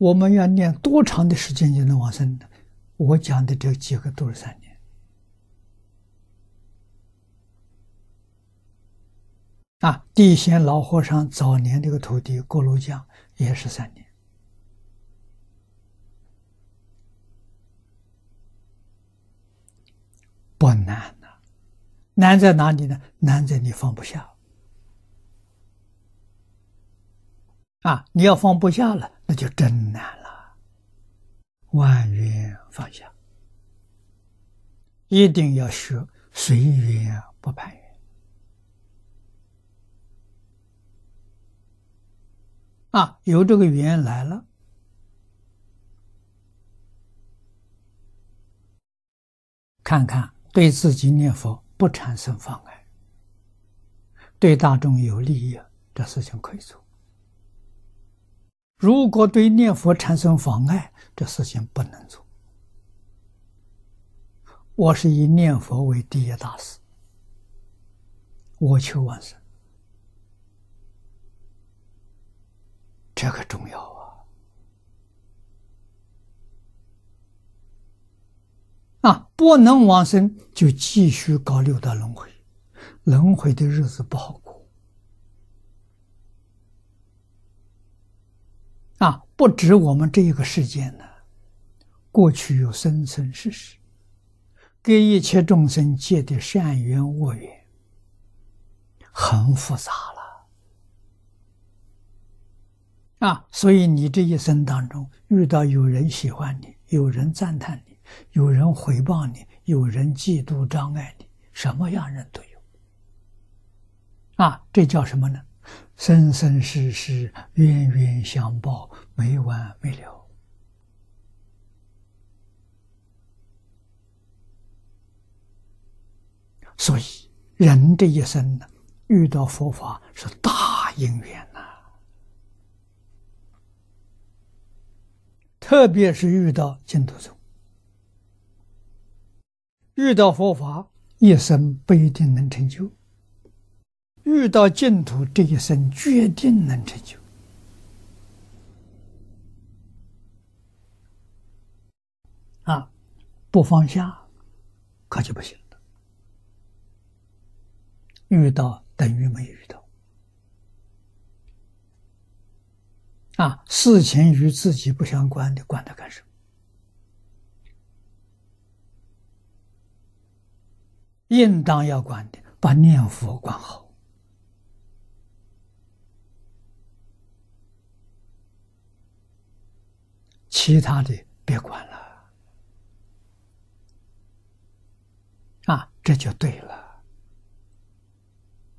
我们要念多长的时间就能往生呢？我讲的这几个都是三年。啊，地仙老和尚早年这个徒弟锅炉匠也是三年，不难呐。难在哪里呢？难在你放不下。啊，你要放不下了，那就真难了。万缘放下，一定要学随缘不攀缘。啊，有这个缘来了，看看对自己念佛不产生妨碍，对大众有利益，这事情可以做。如果对念佛产生妨碍，这事情不能做。我是以念佛为第一大事，我求往生。这个重要啊！啊，不能往生就继续搞六道轮回，轮回的日子不好过。啊，不止我们这一个世界呢，过去有生生世世，给一切众生结的善缘恶缘，很复杂了。啊，所以你这一生当中遇到有人喜欢你，有人赞叹你，有人回报你，有人嫉妒障碍你，什么样人都有。啊，这叫什么呢？生生世世冤冤相报，没完没了。所以人这一生呢，遇到佛法是大因缘呐。特别是遇到净土宗，遇到佛法，一生不一定能成就；遇到净土，这一生决定能成就。啊，不放下，可就不行了。遇到等于没遇到。啊，事情与自己不相关的，管他干什么？应当要管的，把念佛管好，其他的别管了。啊，这就对了。